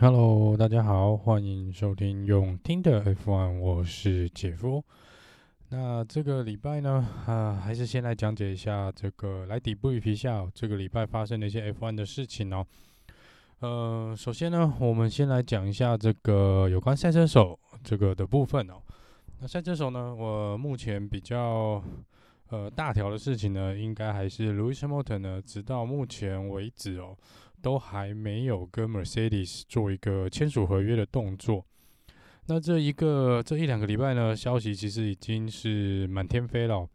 Hello，大家好，欢迎收听用听的 F1，我是姐夫。那这个礼拜呢，啊，还是先来讲解一下这个来底部一下这个礼拜发生的一些 F1 的事情哦。呃，首先呢，我们先来讲一下这个有关赛车手这个的部分哦。那赛车手呢，我目前比较呃大条的事情呢，应该还是 Lewis Hamilton 呢，直到目前为止哦。都还没有跟 Mercedes 做一个签署合约的动作。那这一个这一两个礼拜呢，消息其实已经是满天飞了。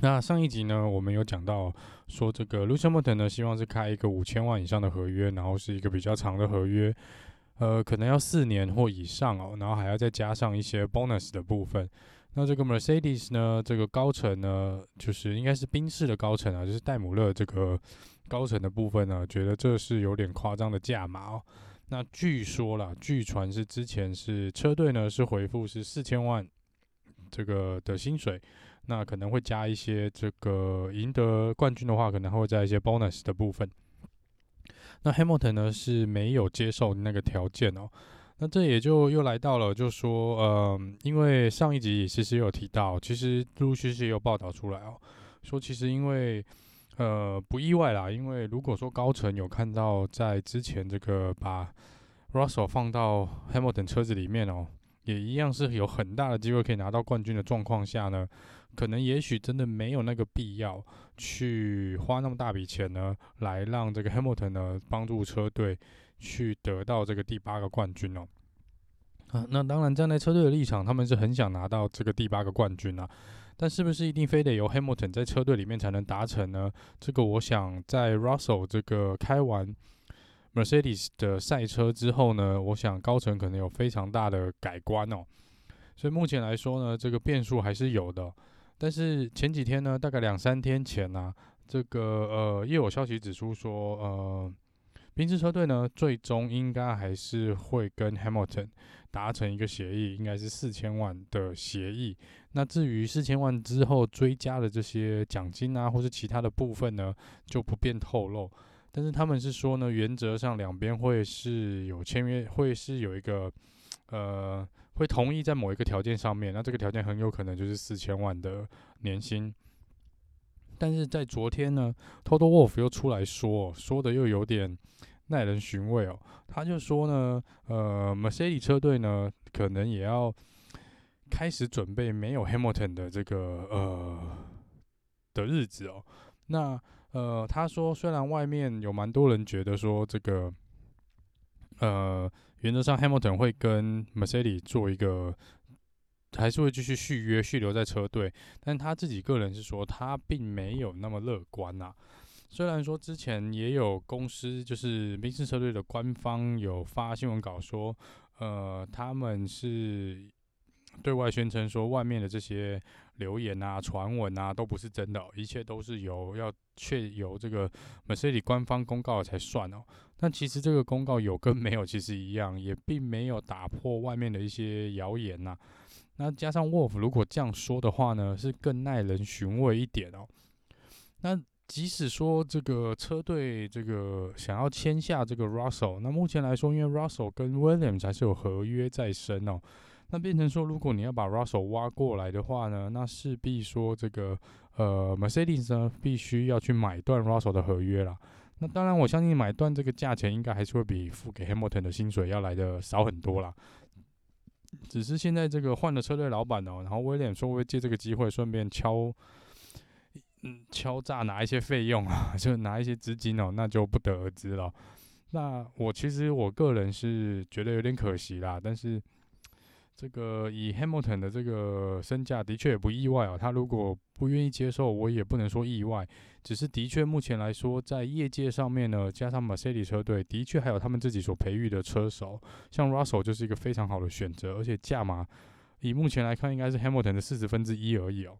那上一集呢，我们有讲到说，这个 Lewis Hamilton 呢，希望是开一个五千万以上的合约，然后是一个比较长的合约，呃，可能要四年或以上哦，然后还要再加上一些 bonus 的部分。那这个 Mercedes 呢，这个高层呢，就是应该是宾士的高层啊，就是戴姆勒这个。高层的部分呢，觉得这是有点夸张的价码哦。那据说啦，据传是之前是车队呢是回复是四千万这个的薪水，那可能会加一些这个赢得冠军的话，可能会加一些 bonus 的部分。那 Hamilton 呢是没有接受那个条件哦。那这也就又来到了，就说，嗯，因为上一集其实有提到，其实陆陆续续有报道出来哦，说其实因为。呃，不意外啦，因为如果说高层有看到在之前这个把 Russell 放到 Hamilton 车子里面哦，也一样是有很大的机会可以拿到冠军的状况下呢，可能也许真的没有那个必要去花那么大笔钱呢，来让这个 Hamilton 呢帮助车队去得到这个第八个冠军哦。啊，那当然站在车队的立场，他们是很想拿到这个第八个冠军啊。但是不是一定非得由 Hamilton 在车队里面才能达成呢？这个我想在 Russell 这个开完 Mercedes 的赛车之后呢，我想高层可能有非常大的改观哦。所以目前来说呢，这个变数还是有的。但是前几天呢，大概两三天前呢、这个呃又有消息指出说，呃，宾士车队呢最终应该还是会跟 Hamilton 达成一个协议，应该是四千万的协议。那至于四千万之后追加的这些奖金啊，或是其他的部分呢，就不便透露。但是他们是说呢，原则上两边会是有签约，会是有一个呃，会同意在某一个条件上面。那这个条件很有可能就是四千万的年薪。但是在昨天呢，Total Wolf 又出来说，说的又有点耐人寻味哦。他就说呢，呃，Mercedes 车队呢，可能也要。开始准备没有 Hamilton 的这个呃的日子哦。那呃，他说虽然外面有蛮多人觉得说这个呃原则上 Hamilton 会跟 Mercedes 做一个还是会继续续约续留在车队，但他自己个人是说他并没有那么乐观呐。虽然说之前也有公司就是宾士车队的官方有发新闻稿说呃他们是。对外宣称说，外面的这些流言啊、传闻啊，都不是真的，一切都是由要确由这个 Mercedes 官方公告才算哦。但其实这个公告有跟没有其实一样，也并没有打破外面的一些谣言呐。那加上 Wolf，如果这样说的话呢，是更耐人寻味一点哦。那即使说这个车队这个想要签下这个 Russell，那目前来说，因为 Russell 跟 Williams 还是有合约在身哦。那变成说，如果你要把 Russell 挖过来的话呢，那势必说这个呃 Mercedes 呢必须要去买断 Russell 的合约啦。那当然，我相信买断这个价钱应该还是会比付给 Hamilton 的薪水要来的少很多啦。只是现在这个换了车队老板哦，然后威廉说会借这个机会顺便敲嗯敲诈拿一些费用啊，就拿一些资金哦，那就不得而知了。那我其实我个人是觉得有点可惜啦，但是。这个以 Hamilton 的这个身价，的确也不意外哦。他如果不愿意接受，我也不能说意外。只是的确，目前来说，在业界上面呢，加上 Mercedes 车队，的确还有他们自己所培育的车手，像 Russell 就是一个非常好的选择。而且价码以目前来看，应该是 Hamilton 的四十分之一而已哦。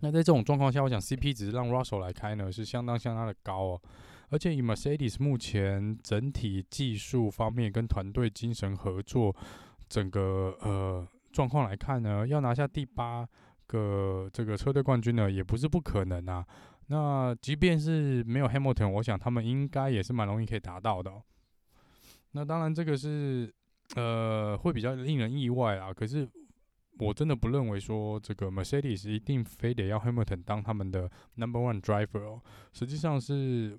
那在这种状况下，我想 CP 值让 Russell 来开呢，是相当相当的高哦。而且以 Mercedes 目前整体技术方面跟团队精神合作。整个呃状况来看呢，要拿下第八个这个车队冠军呢，也不是不可能啊。那即便是没有 Hamilton，我想他们应该也是蛮容易可以达到的。那当然这个是呃会比较令人意外啊。可是我真的不认为说这个 Mercedes 一定非得要 Hamilton 当他们的 Number One Driver 哦。实际上是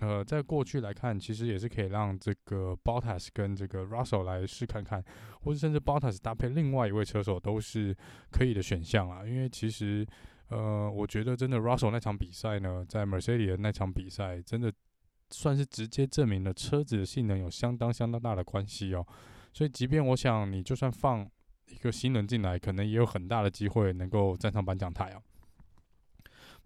呃在过去来看，其实也是可以让这个 Bottas 跟这个 Russell 来试看看，或者甚至 Bottas 搭配另外一位车手都是可以的选项啊。因为其实呃我觉得真的 Russell 那场比赛呢，在 Mercedes 那场比赛真的。算是直接证明了车子的性能有相当相当大的关系哦，所以即便我想你就算放一个新人进来，可能也有很大的机会能够站上颁奖台哦。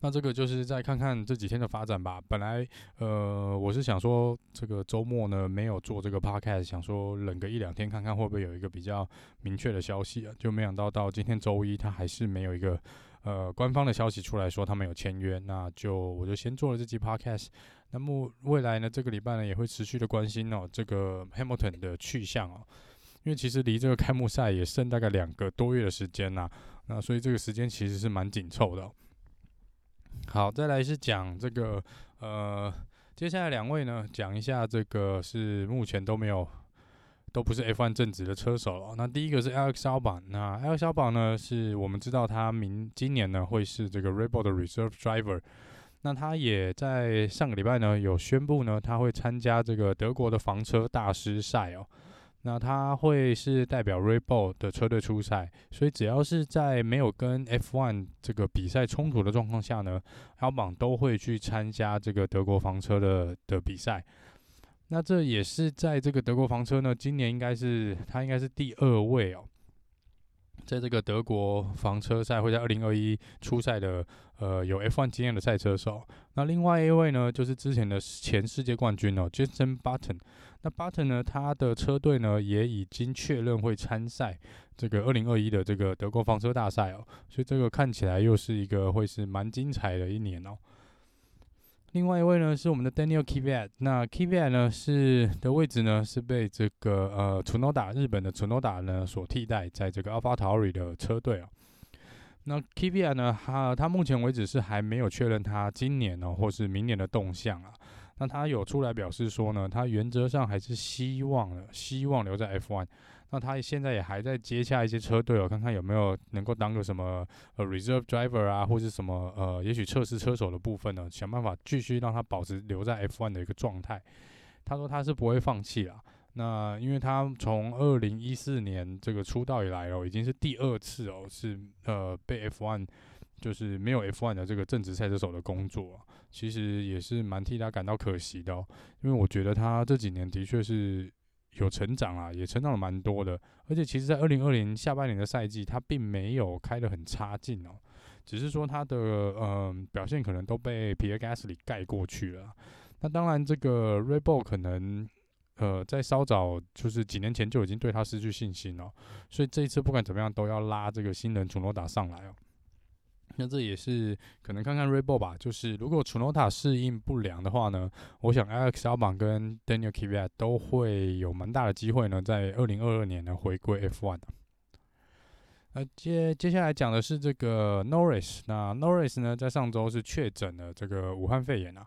那这个就是再看看这几天的发展吧。本来呃我是想说这个周末呢没有做这个 podcast，想说冷个一两天看看会不会有一个比较明确的消息啊，就没想到到今天周一他还是没有一个呃官方的消息出来说他们有签约，那就我就先做了这期 podcast。那么未来呢，这个礼拜呢也会持续的关心哦，这个 Hamilton 的去向哦，因为其实离这个开幕赛也剩大概两个多月的时间呐，那所以这个时间其实是蛮紧凑的。好，再来是讲这个呃，接下来两位呢讲一下这个是目前都没有都不是 F1 正职的车手了。那第一个是 Alex Albon，那 Alex Albon 呢是我们知道他明今年呢会是这个 Red Bull 的 Reserve Driver。那他也在上个礼拜呢，有宣布呢，他会参加这个德国的房车大师赛哦。那他会是代表 Rebel 的车队出赛，所以只要是在没有跟 F1 这个比赛冲突的状况下呢，Albon 都会去参加这个德国房车的的比赛。那这也是在这个德国房车呢，今年应该是他应该是第二位哦。在这个德国房车赛会在二零二一初赛的，呃，有 F1 经验的赛车手。那另外一位呢，就是之前的前世界冠军哦，Jenson Button。那 Button 呢，他的车队呢也已经确认会参赛这个二零二一的这个德国房车大赛哦，所以这个看起来又是一个会是蛮精彩的一年哦。另外一位呢是我们的 Daniel Kvyat，那 Kvyat 呢是的位置呢是被这个呃 Tsunoda 日本的 Tsunoda 呢所替代，在这个 AlphaTauri 的车队啊。那 Kvyat 呢，他他目前为止是还没有确认他今年呢或是明年的动向啊。那他有出来表示说呢，他原则上还是希望希望留在 F1。那他现在也还在接洽一些车队哦，看看有没有能够当个什么呃 reserve driver 啊，或是什么呃，也许测试车手的部分呢，想办法继续让他保持留在 F1 的一个状态。他说他是不会放弃啦。那因为他从二零一四年这个出道以来哦，已经是第二次哦，是呃被 F1 就是没有 F1 的这个正职赛车手的工作，其实也是蛮替他感到可惜的哦，因为我觉得他这几年的确是。有成长啊，也成长了蛮多的，而且其实，在二零二零下半年的赛季，他并没有开得很差劲哦，只是说他的嗯、呃、表现可能都被皮耶加斯里盖过去了。那当然，这个 r e b o 可能呃在稍早就是几年前就已经对他失去信心了，所以这一次不管怎么样都要拉这个新人楚诺达上来哦。那这也是可能看看 Rebel 吧，就是如果楚诺塔适应不良的话呢，我想 Alex Albon 跟 Daniel Kvyat 都会有蛮大的机会呢，在二零二二年呢回归 F1 的。那接接下来讲的是这个 Norris，那 Norris 呢在上周是确诊了这个武汉肺炎啊，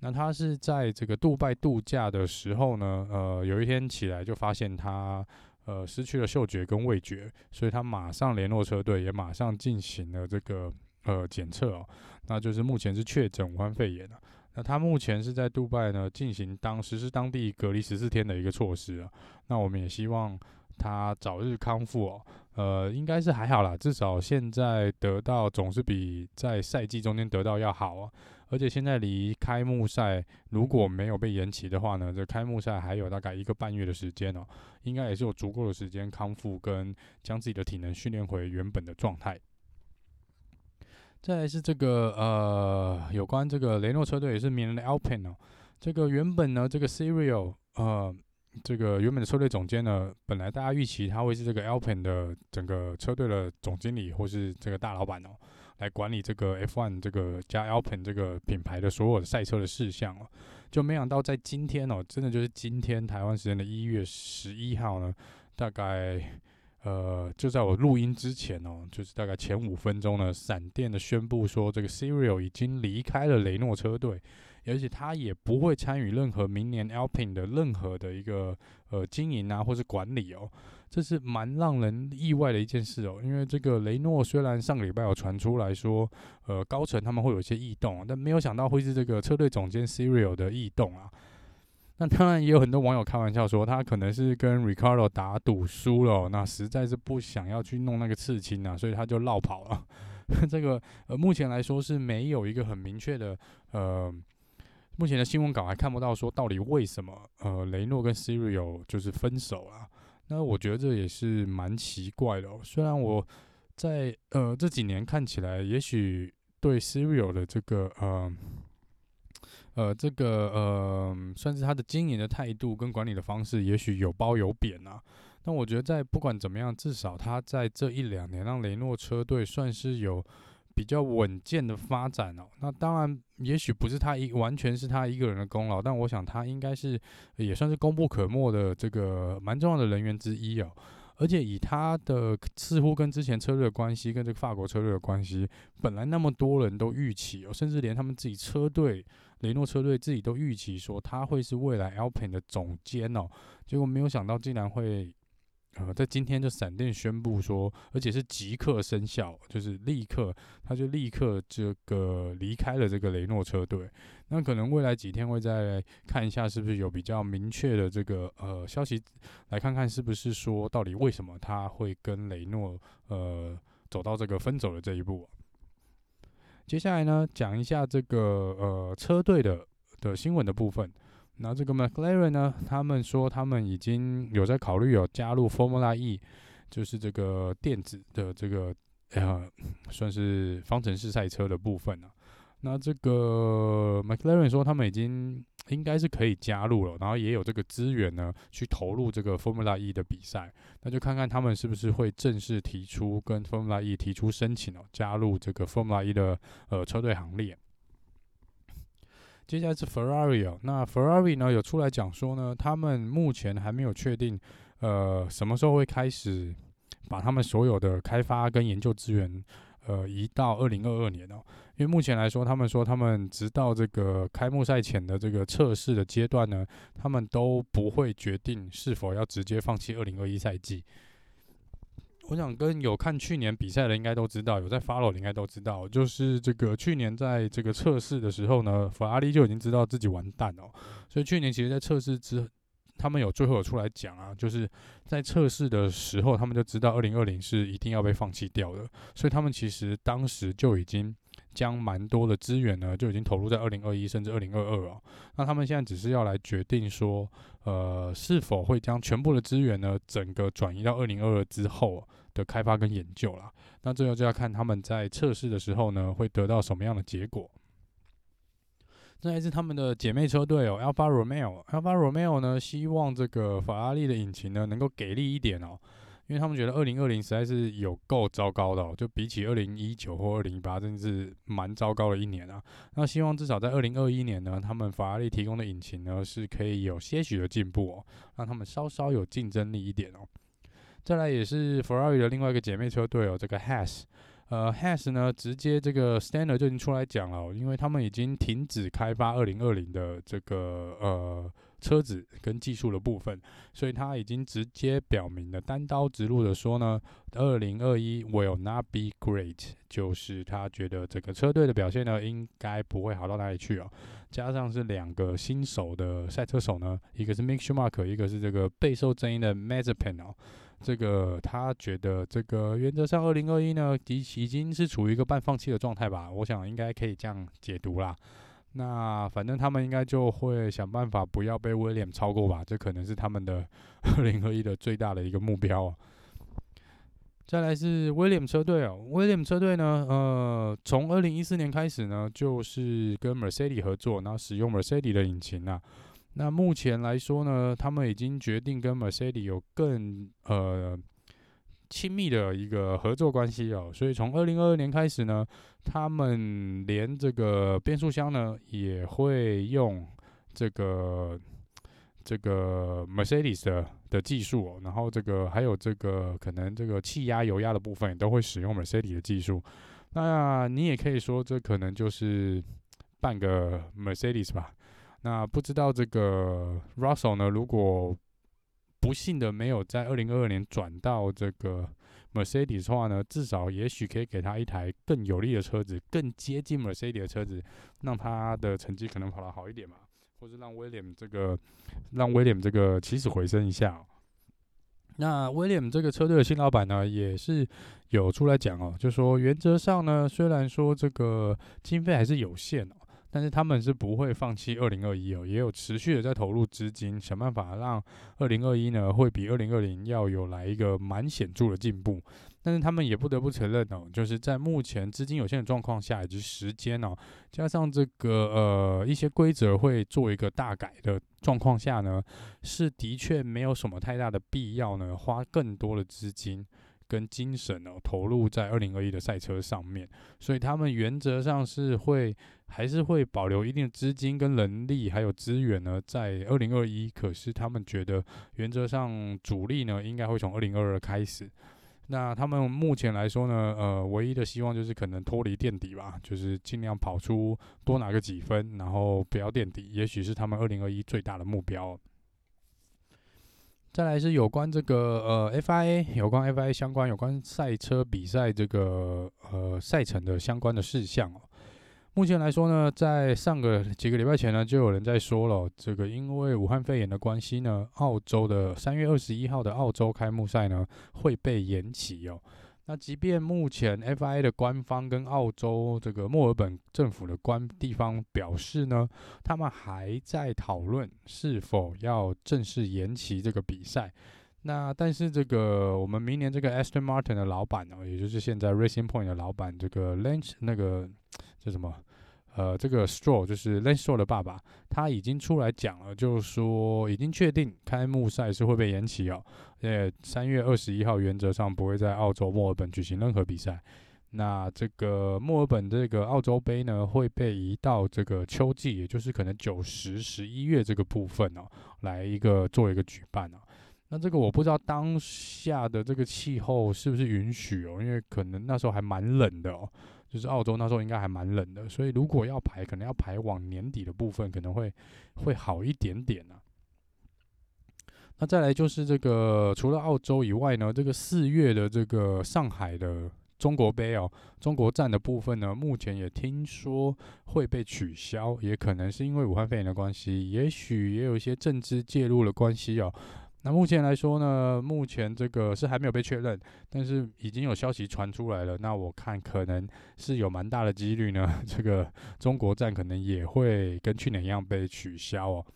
那他是在这个杜拜度假的时候呢，呃，有一天起来就发现他呃失去了嗅觉跟味觉，所以他马上联络车队，也马上进行了这个。呃，检测哦，那就是目前是确诊武汉肺炎了。那他目前是在杜拜呢进行当实施当地隔离十四天的一个措施啊。那我们也希望他早日康复哦。呃，应该是还好啦，至少现在得到总是比在赛季中间得到要好啊。而且现在离开幕赛如果没有被延期的话呢，这开幕赛还有大概一个半月的时间哦，应该也是有足够的时间康复跟将自己的体能训练回原本的状态。再来是这个呃，有关这个雷诺车队也是名人的 Alpine 哦。这个原本呢，这个 Cyril 呃，这个原本的车队总监呢，本来大家预期他会是这个 Alpine 的整个车队的总经理或是这个大老板哦，来管理这个 F1 这个加 Alpine 这个品牌的所有的赛车的事项哦。就没想到在今天哦，真的就是今天台湾时间的一月十一号呢，大概。呃，就在我录音之前哦，就是大概前五分钟呢，闪电的宣布说，这个 Cyril 已经离开了雷诺车队，而且他也不会参与任何明年 Alpine 的任何的一个呃经营啊，或是管理哦。这是蛮让人意外的一件事哦，因为这个雷诺虽然上个礼拜有传出来说，呃，高层他们会有一些异动，但没有想到会是这个车队总监 Cyril 的异动啊。那当然也有很多网友开玩笑说，他可能是跟 Ricardo 打赌输了，那实在是不想要去弄那个刺青啊，所以他就落跑了。这个呃，目前来说是没有一个很明确的呃，目前的新闻稿还看不到说到底为什么呃雷诺跟 Cyril 就是分手了。那我觉得这也是蛮奇怪的哦。虽然我在呃这几年看起来，也许对 Cyril 的这个呃。呃，这个呃，算是他的经营的态度跟管理的方式，也许有褒有贬啊。但我觉得，在不管怎么样，至少他在这一两年让雷诺车队算是有比较稳健的发展哦。那当然，也许不是他一完全是他一个人的功劳，但我想他应该是也算是功不可没的这个蛮重要的人员之一哦。而且以他的似乎跟之前车队的关系，跟这个法国车队的关系，本来那么多人都预期哦，甚至连他们自己车队。雷诺车队自己都预期说他会是未来 Alpine 的总监哦，结果没有想到竟然会，呃，在今天就闪电宣布说，而且是即刻生效，就是立刻他就立刻这个离开了这个雷诺车队。那可能未来几天会再看一下是不是有比较明确的这个呃消息，来看看是不是说到底为什么他会跟雷诺呃走到这个分手的这一步。接下来呢，讲一下这个呃车队的的新闻的部分。那这个 McLaren 呢，他们说他们已经有在考虑有加入 Formula E，就是这个电子的这个呃算是方程式赛车的部分啊。那这个 McLaren 说他们已经。应该是可以加入了，然后也有这个资源呢，去投入这个 Formula E 的比赛。那就看看他们是不是会正式提出跟 Formula E 提出申请哦，加入这个 Formula E 的呃车队行列。接下来是 Ferrari 哦，那 Ferrari 呢有出来讲说呢，他们目前还没有确定呃什么时候会开始把他们所有的开发跟研究资源。呃，移到二零二二年哦，因为目前来说，他们说他们直到这个开幕赛前的这个测试的阶段呢，他们都不会决定是否要直接放弃二零二一赛季。我想跟有看去年比赛的应该都知道，有在 follow 的应该都知道，就是这个去年在这个测试的时候呢，法拉利就已经知道自己完蛋了，所以去年其实在测试之。他们有最后有出来讲啊，就是在测试的时候，他们就知道二零二零是一定要被放弃掉的，所以他们其实当时就已经将蛮多的资源呢，就已经投入在二零二一甚至二零二二哦。那他们现在只是要来决定说，呃，是否会将全部的资源呢，整个转移到二零二二之后的开发跟研究啦。那最后就要看他们在测试的时候呢，会得到什么样的结果。这还是他们的姐妹车队哦，Alfa Romeo。Alfa Romeo 呢，希望这个法拉利的引擎呢能够给力一点哦，因为他们觉得二零二零实在是有够糟糕的哦，就比起二零一九或二零一八，真的是蛮糟糕的一年啊。那希望至少在二零二一年呢，他们法拉利提供的引擎呢是可以有些许的进步哦，让他们稍稍有竞争力一点哦。再来也是 Ferrari 的另外一个姐妹车队哦，这个 Has。呃，Has 呢，直接这个 Steiner 就已经出来讲了，因为他们已经停止开发二零二零的这个呃车子跟技术的部分，所以他已经直接表明了，单刀直入的说呢，二零二一 will not be great，就是他觉得这个车队的表现呢，应该不会好到哪里去哦。加上是两个新手的赛车手呢，一个是 Mick Schumacher，一个是这个备受争议的 Mazepin 哦。这个他觉得这个原则上，二零二一呢，已已经是处于一个半放弃的状态吧。我想应该可以这样解读啦。那反正他们应该就会想办法不要被威廉超过吧。这可能是他们的 二零二一的最大的一个目标。再来是威廉车队哦，威廉车队呢，呃，从二零一四年开始呢，就是跟 Mercedes 合作，然后使用 Mercedes 的引擎啊。那目前来说呢，他们已经决定跟 Mercedes 有更呃亲密的一个合作关系哦，所以从二零二二年开始呢，他们连这个变速箱呢也会用这个这个 Mercedes 的的技术哦，然后这个还有这个可能这个气压、油压的部分也都会使用 Mercedes 的技术。那你也可以说，这可能就是半个 Mercedes 吧。那不知道这个 Russell 呢，如果不幸的没有在二零二二年转到这个 Mercedes 的话呢，至少也许可以给他一台更有力的车子，更接近 Mercedes 的车子，让他的成绩可能跑得好一点嘛。或是让 William 这个，让 William 这个起死回生一下喔。那威廉这个车队的新老板呢，也是有出来讲哦，就说原则上呢，虽然说这个经费还是有限哦。但是他们是不会放弃二零二一哦，也有持续的在投入资金，想办法让二零二一呢会比二零二零要有来一个蛮显著的进步。但是他们也不得不承认哦，就是在目前资金有限的状况下，以及时间哦，加上这个呃一些规则会做一个大改的状况下呢，是的确没有什么太大的必要呢，花更多的资金。跟精神哦，投入在二零二一的赛车上面，所以他们原则上是会还是会保留一定的资金跟人力，还有资源呢，在二零二一。可是他们觉得原则上主力呢，应该会从二零二二开始。那他们目前来说呢，呃，唯一的希望就是可能脱离垫底吧，就是尽量跑出多拿个几分，然后不要垫底，也许是他们二零二一最大的目标。再来是有关这个呃 FIA 有关 FIA 相关有关赛车比赛这个呃赛程的相关的事项哦。目前来说呢，在上个几个礼拜前呢，就有人在说了，这个因为武汉肺炎的关系呢，澳洲的三月二十一号的澳洲开幕赛呢会被延期哦。那即便目前 FIA 的官方跟澳洲这个墨尔本政府的官地方表示呢，他们还在讨论是否要正式延期这个比赛。那但是这个我们明年这个 Aston Martin 的老板呢，也就是现在 Racing Point 的老板，这个 Lance 那个叫什么？呃，这个 Stroll 就是 Lance Stroll 的爸爸，他已经出来讲了，就是说已经确定开幕赛是会被延期哦。呃，三月二十一号原则上不会在澳洲墨尔本举行任何比赛。那这个墨尔本这个澳洲杯呢，会被移到这个秋季，也就是可能九十十一月这个部分哦，来一个做一个举办哦。那这个我不知道当下的这个气候是不是允许哦，因为可能那时候还蛮冷的哦。就是澳洲那时候应该还蛮冷的，所以如果要排，可能要排往年底的部分，可能会会好一点点呢、啊。那再来就是这个，除了澳洲以外呢，这个四月的这个上海的中国杯哦，中国站的部分呢，目前也听说会被取消，也可能是因为武汉肺炎的关系，也许也有一些政治介入的关系哦。那目前来说呢，目前这个是还没有被确认，但是已经有消息传出来了。那我看可能是有蛮大的几率呢，这个中国站可能也会跟去年一样被取消哦。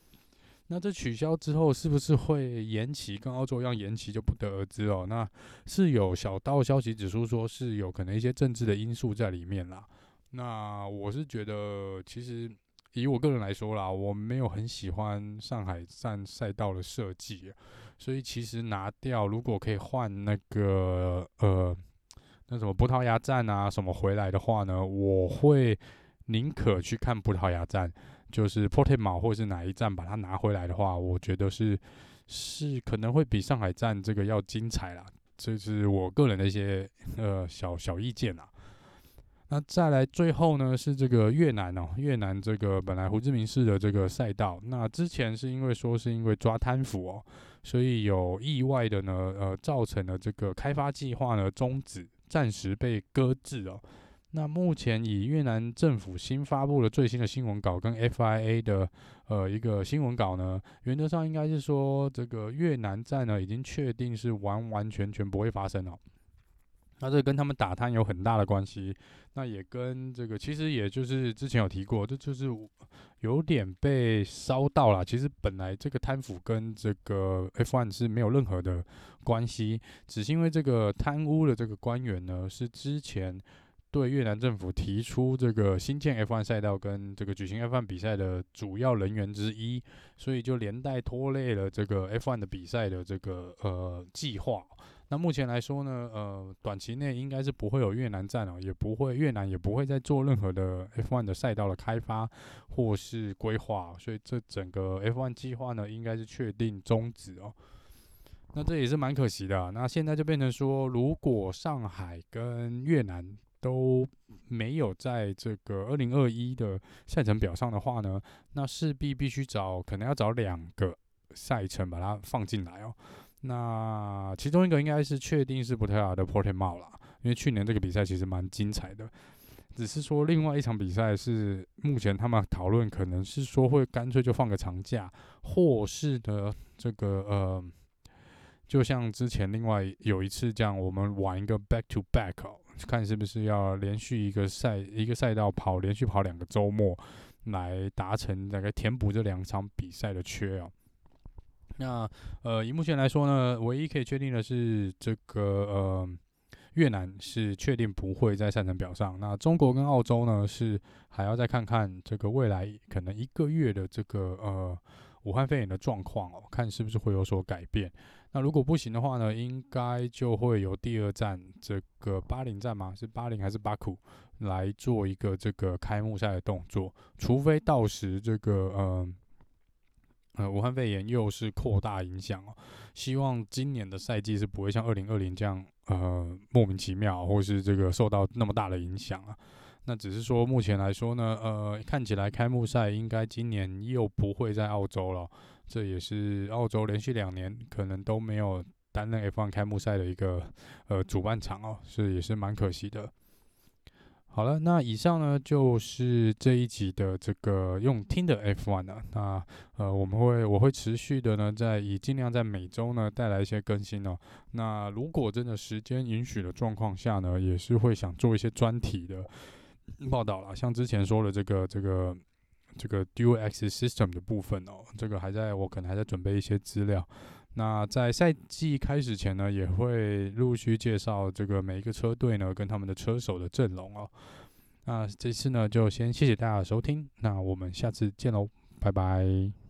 那这取消之后是不是会延期，跟澳洲一样延期就不得而知哦。那是有小道消息指出说是有可能一些政治的因素在里面啦。那我是觉得其实。以我个人来说啦，我没有很喜欢上海站赛道的设计，所以其实拿掉，如果可以换那个呃，那什么葡萄牙站啊什么回来的话呢，我会宁可去看葡萄牙站，就是 Portimao 或是哪一站把它拿回来的话，我觉得是是可能会比上海站这个要精彩啦，这是我个人的一些呃小小意见啦。那再来最后呢，是这个越南哦，越南这个本来胡志明市的这个赛道，那之前是因为说是因为抓贪腐哦，所以有意外的呢，呃，造成了这个开发计划呢终止，暂时被搁置哦。那目前以越南政府新发布的最新的新闻稿跟 FIA 的呃一个新闻稿呢，原则上应该是说这个越南站呢已经确定是完完全全不会发生哦。那这跟他们打贪有很大的关系，那也跟这个其实也就是之前有提过，这就是有点被烧到了。其实本来这个贪腐跟这个 F1 是没有任何的关系，只是因为这个贪污的这个官员呢，是之前对越南政府提出这个新建 F1 赛道跟这个举行 F1 比赛的主要人员之一，所以就连带拖累了这个 F1 的比赛的这个呃计划。那目前来说呢，呃，短期内应该是不会有越南站哦，也不会越南也不会再做任何的 F1 的赛道的开发或是规划，所以这整个 F1 计划呢，应该是确定终止哦。那这也是蛮可惜的。那现在就变成说，如果上海跟越南都没有在这个二零二一的赛程表上的话呢，那势必必须找，可能要找两个赛程把它放进来哦。那其中一个应该是确定是葡萄牙的 Portimao 啦，因为去年这个比赛其实蛮精彩的。只是说另外一场比赛是目前他们讨论，可能是说会干脆就放个长假，或是的这个呃。就像之前另外有一次这样，我们玩一个 back to back，看是不是要连续一个赛一个赛道跑，连续跑两个周末，来达成大概填补这两场比赛的缺哦。那呃，以目前来说呢，唯一可以确定的是这个呃，越南是确定不会在赛程表上。那中国跟澳洲呢，是还要再看看这个未来可能一个月的这个呃。武汉肺炎的状况哦，看是不是会有所改变。那如果不行的话呢，应该就会由第二站这个巴林站吗？是巴林还是巴库来做一个这个开幕赛的动作？除非到时这个呃呃武汉肺炎又是扩大影响哦。希望今年的赛季是不会像二零二零这样呃莫名其妙，或是这个受到那么大的影响啊。那只是说，目前来说呢，呃，看起来开幕赛应该今年又不会在澳洲了。这也是澳洲连续两年可能都没有担任 F1 开幕赛的一个呃主办场哦，是也是蛮可惜的。好了，那以上呢就是这一集的这个用听的 F1 了。那呃，我们会我会持续的呢，在以尽量在每周呢带来一些更新哦。那如果真的时间允许的状况下呢，也是会想做一些专题的。报道了，像之前说的这个这个这个 DUX System 的部分哦，这个还在我可能还在准备一些资料。那在赛季开始前呢，也会陆续介绍这个每一个车队呢跟他们的车手的阵容哦。那这次呢就先谢谢大家的收听，那我们下次见喽，拜拜。